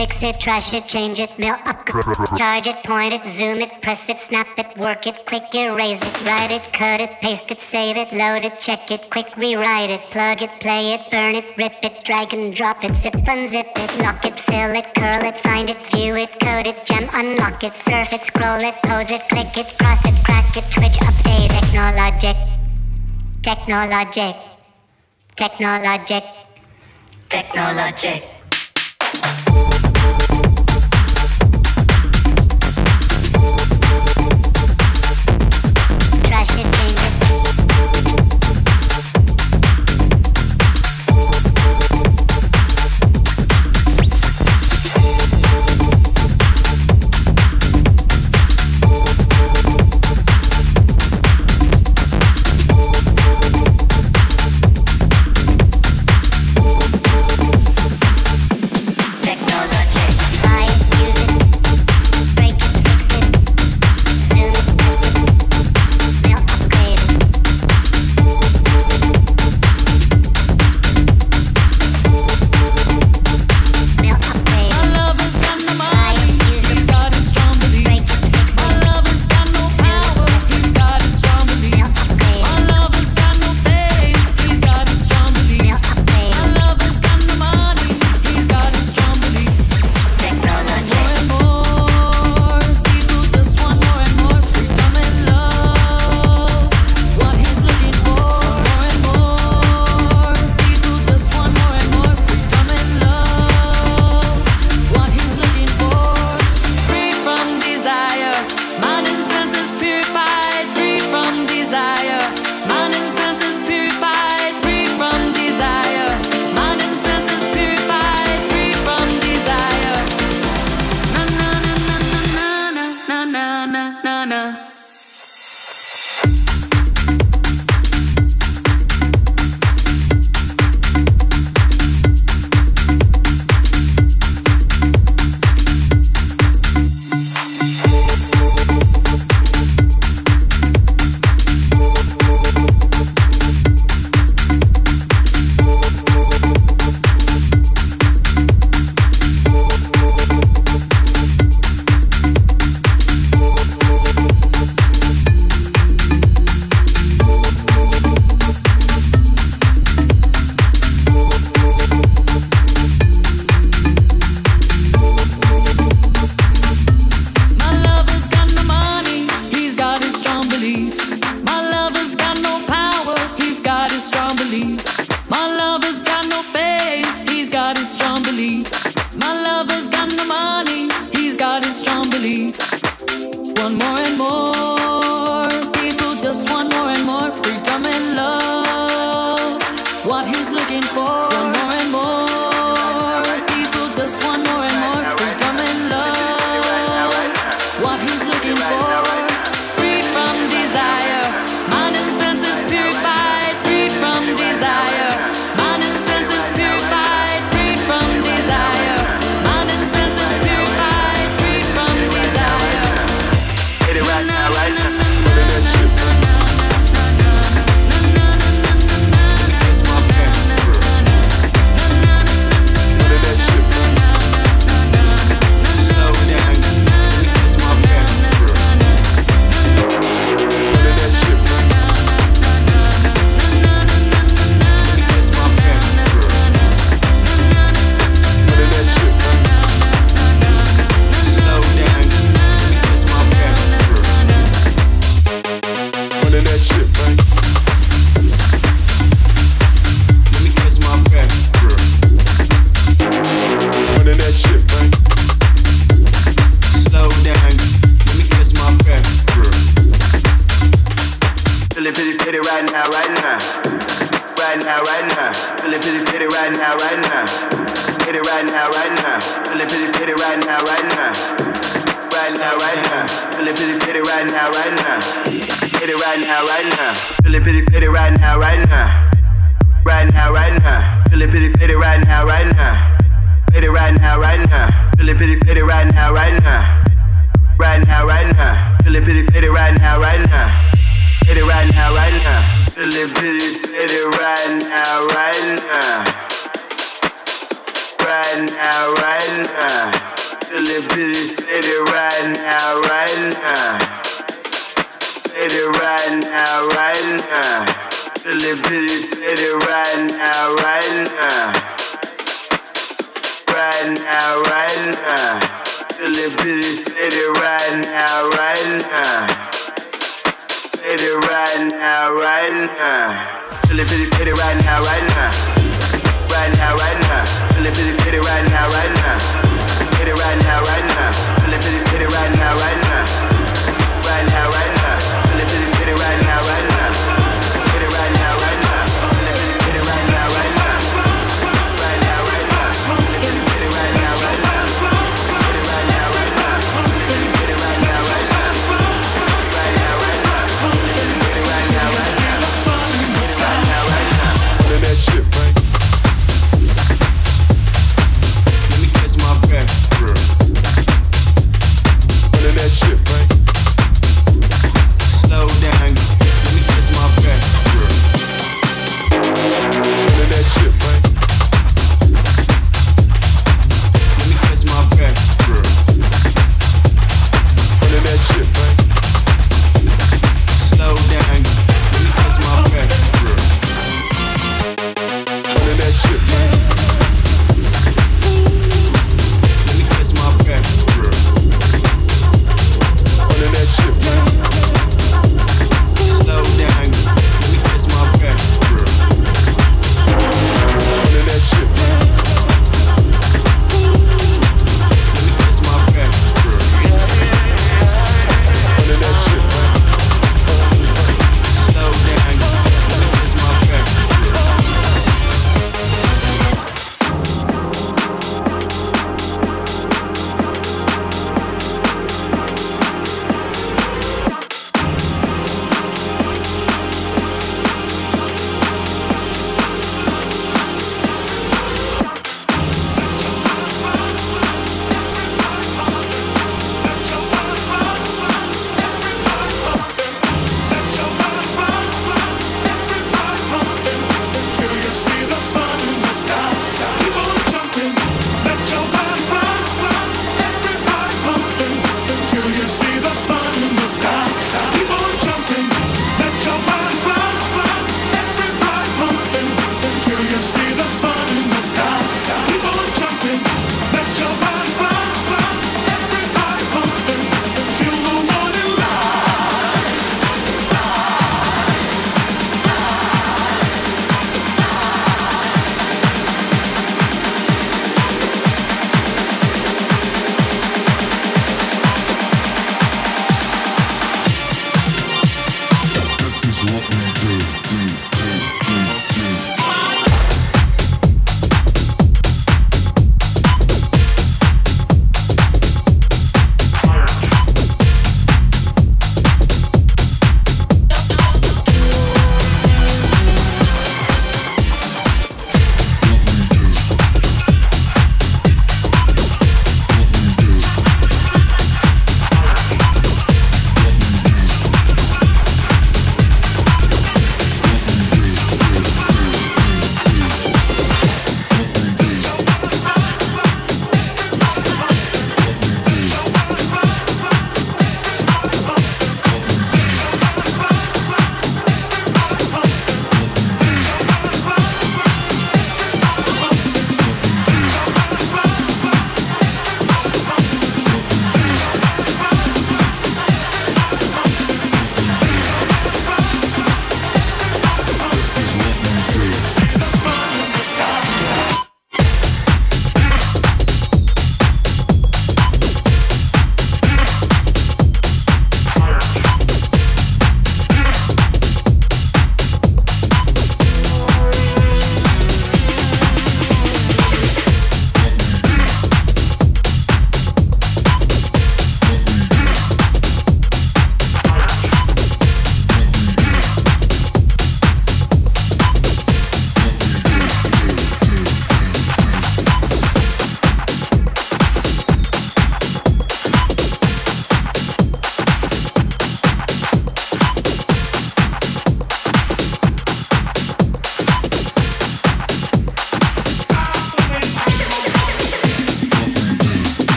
fix it, trash it, change it, mill up, charge it, point it, zoom it, press it, snap it, work it, quick erase it, write it, cut it, paste it, save it, load it, check it, quick rewrite it, plug it, play it, burn it, rip it, drag and drop it, zip unzip it, lock it, fill it, curl it, find it, view it, code it, gem, unlock it, surf it, scroll it, pose it, click it, cross it, crack it, twitch, update, technologic, technologic, technologic. technologic.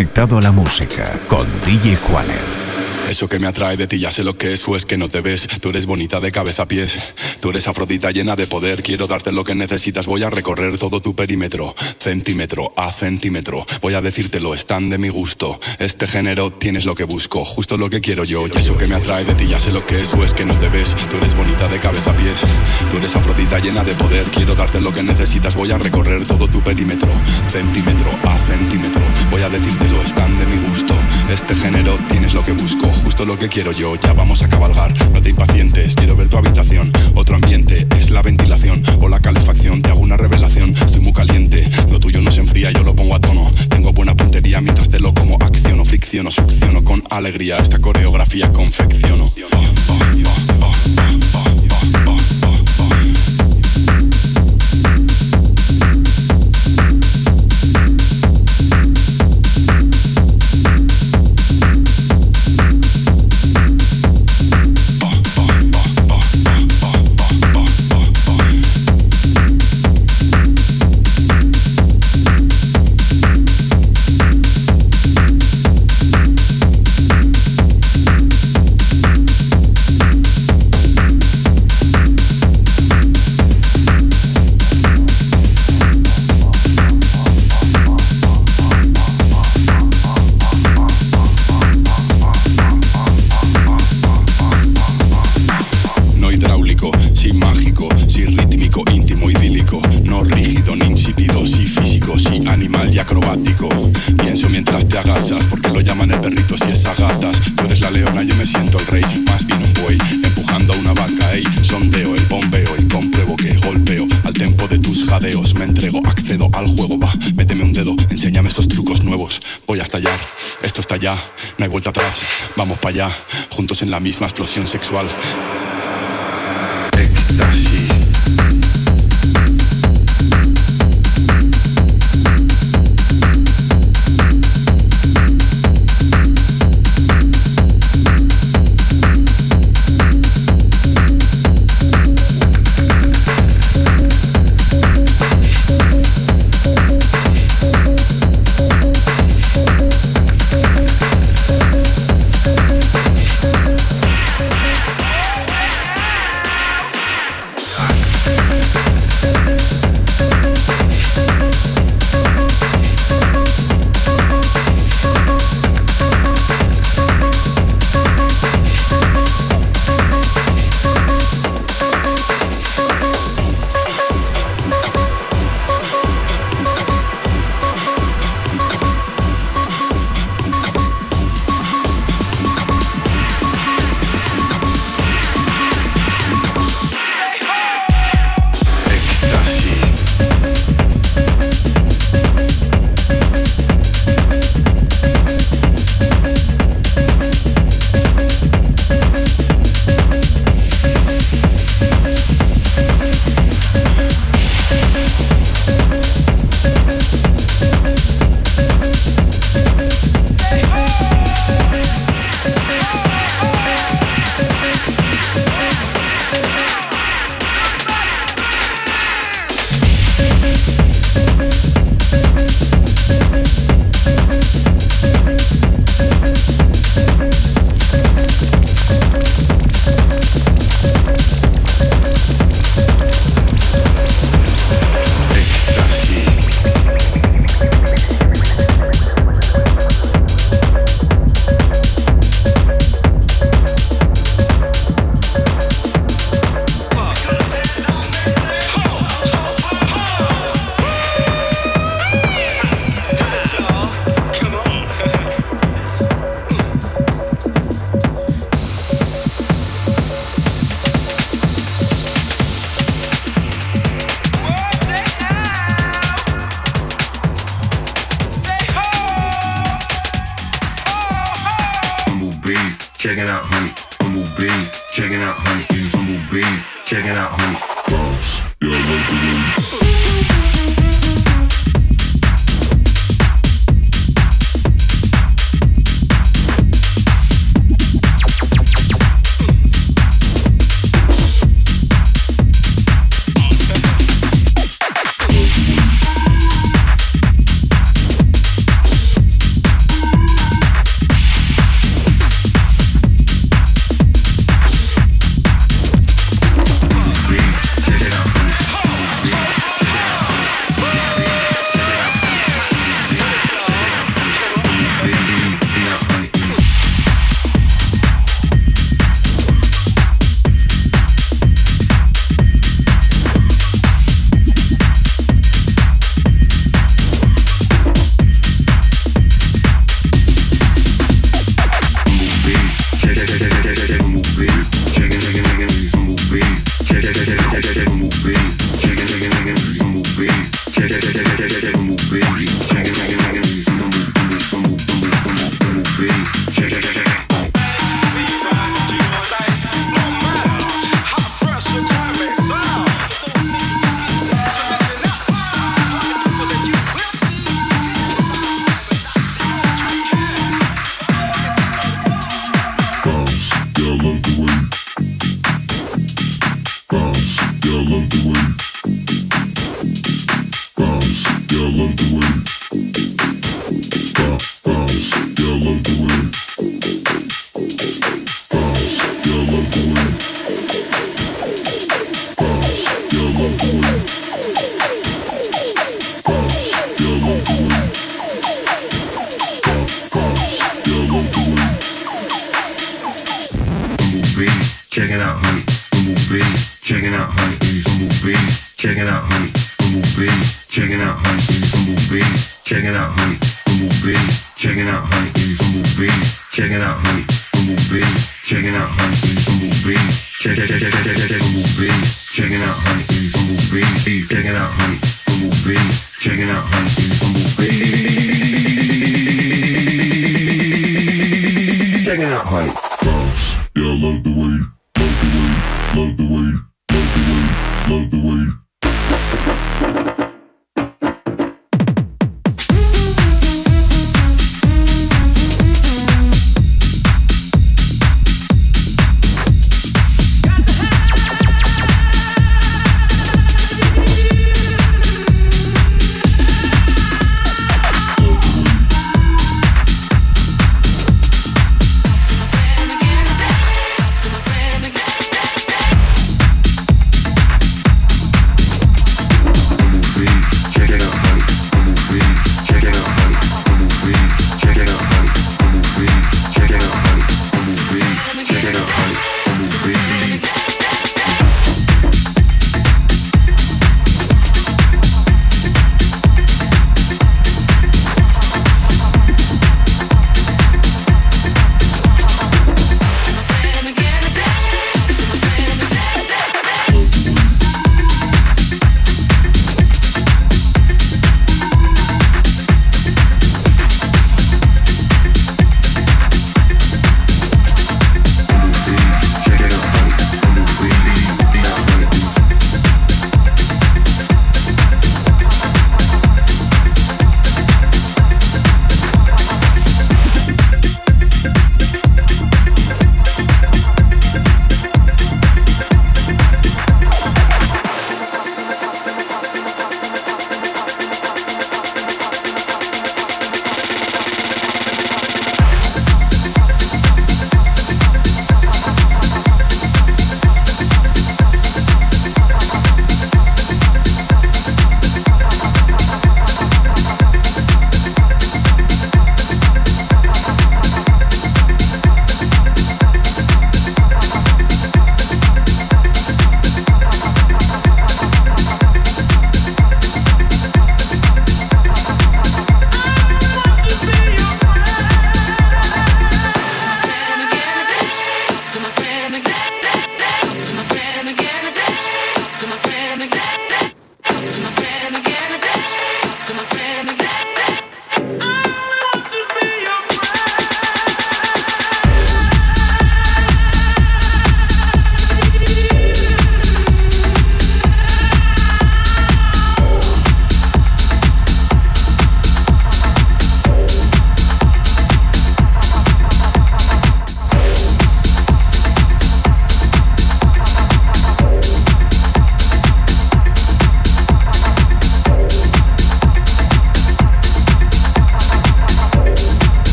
Conectado a la música con DJ Juaner. Eso que me atrae de ti ya sé lo que es o es que no te ves. Tú eres bonita de cabeza a pies. Tú eres afrodita llena de poder. Quiero darte lo que necesitas. Voy a recorrer todo tu perímetro, centímetro a centímetro. Voy a decírtelo, están de mi gusto. Este género tienes lo que busco, justo lo que quiero yo. Y eso que me atrae de ti ya sé lo que es o es que no te ves. Tú eres bonita de cabeza a pies. Tú eres afrodita llena de poder. Quiero darte lo que necesitas. Voy a recorrer todo tu perímetro, centímetro a centímetro. Voy a decírtelo, están de mi gusto. Este género tienes lo que busco justo lo que quiero yo. Ya vamos a cabalgar, no te impacientes. Quiero ver tu habitación, otro ambiente. Es la ventilación o la calefacción. Te hago una revelación, estoy muy caliente. Lo tuyo no se enfría, yo lo pongo a tono. Tengo buena puntería mientras te lo como. Acciono, fricciono, succiono con alegría. Esta coreografía confecciono. No hay vuelta atrás, vamos para allá, juntos en la misma explosión sexual.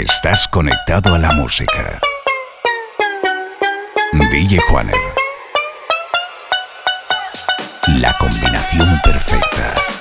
Estás conectado a la música. DJ Juaner. La combinación perfecta.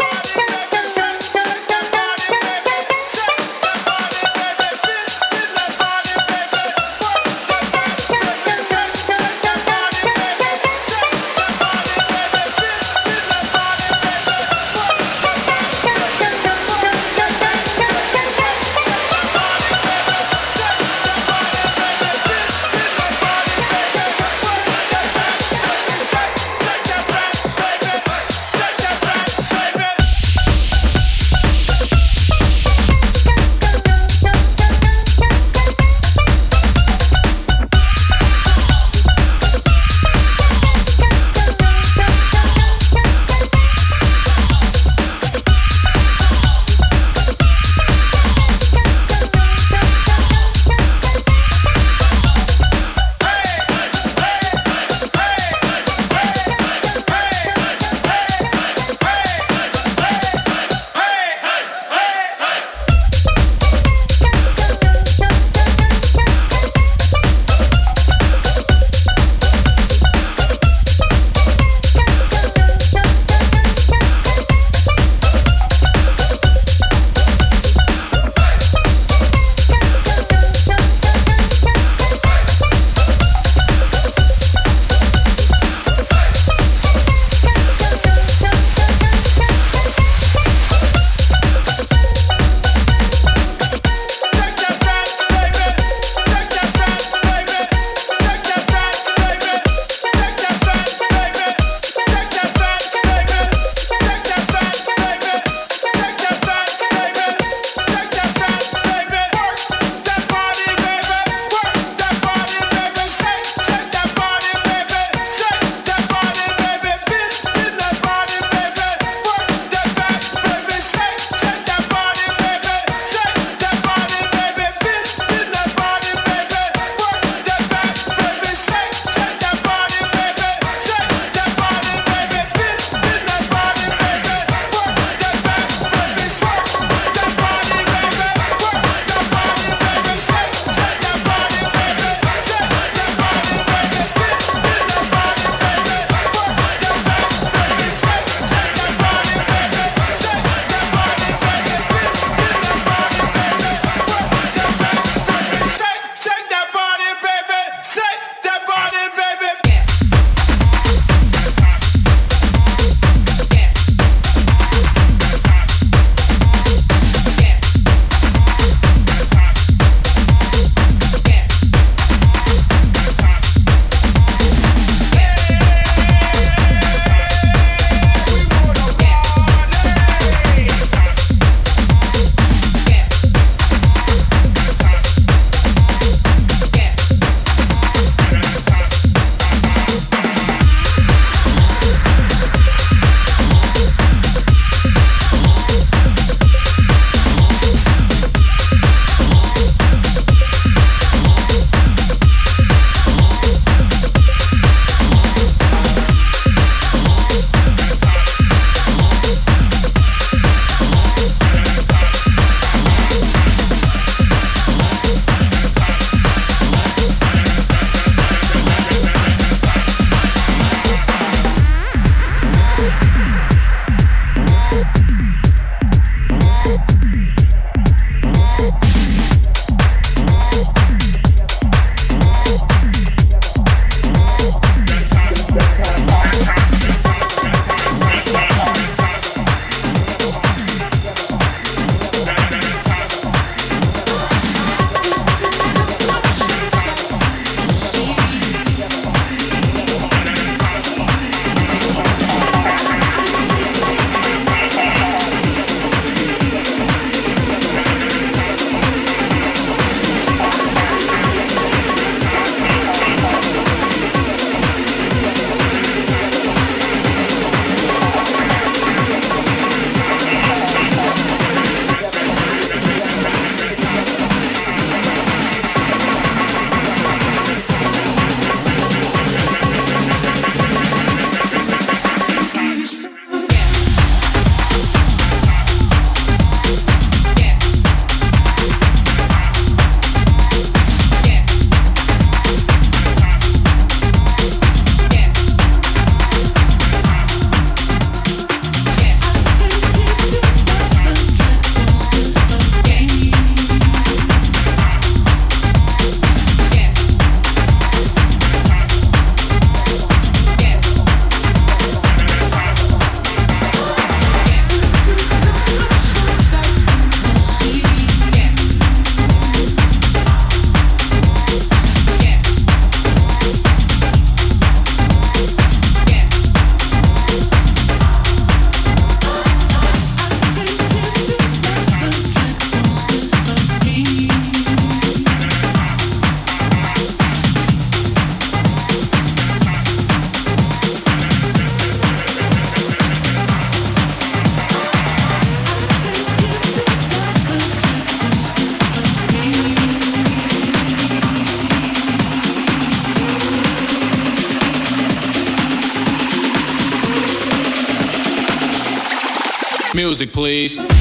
Music, please.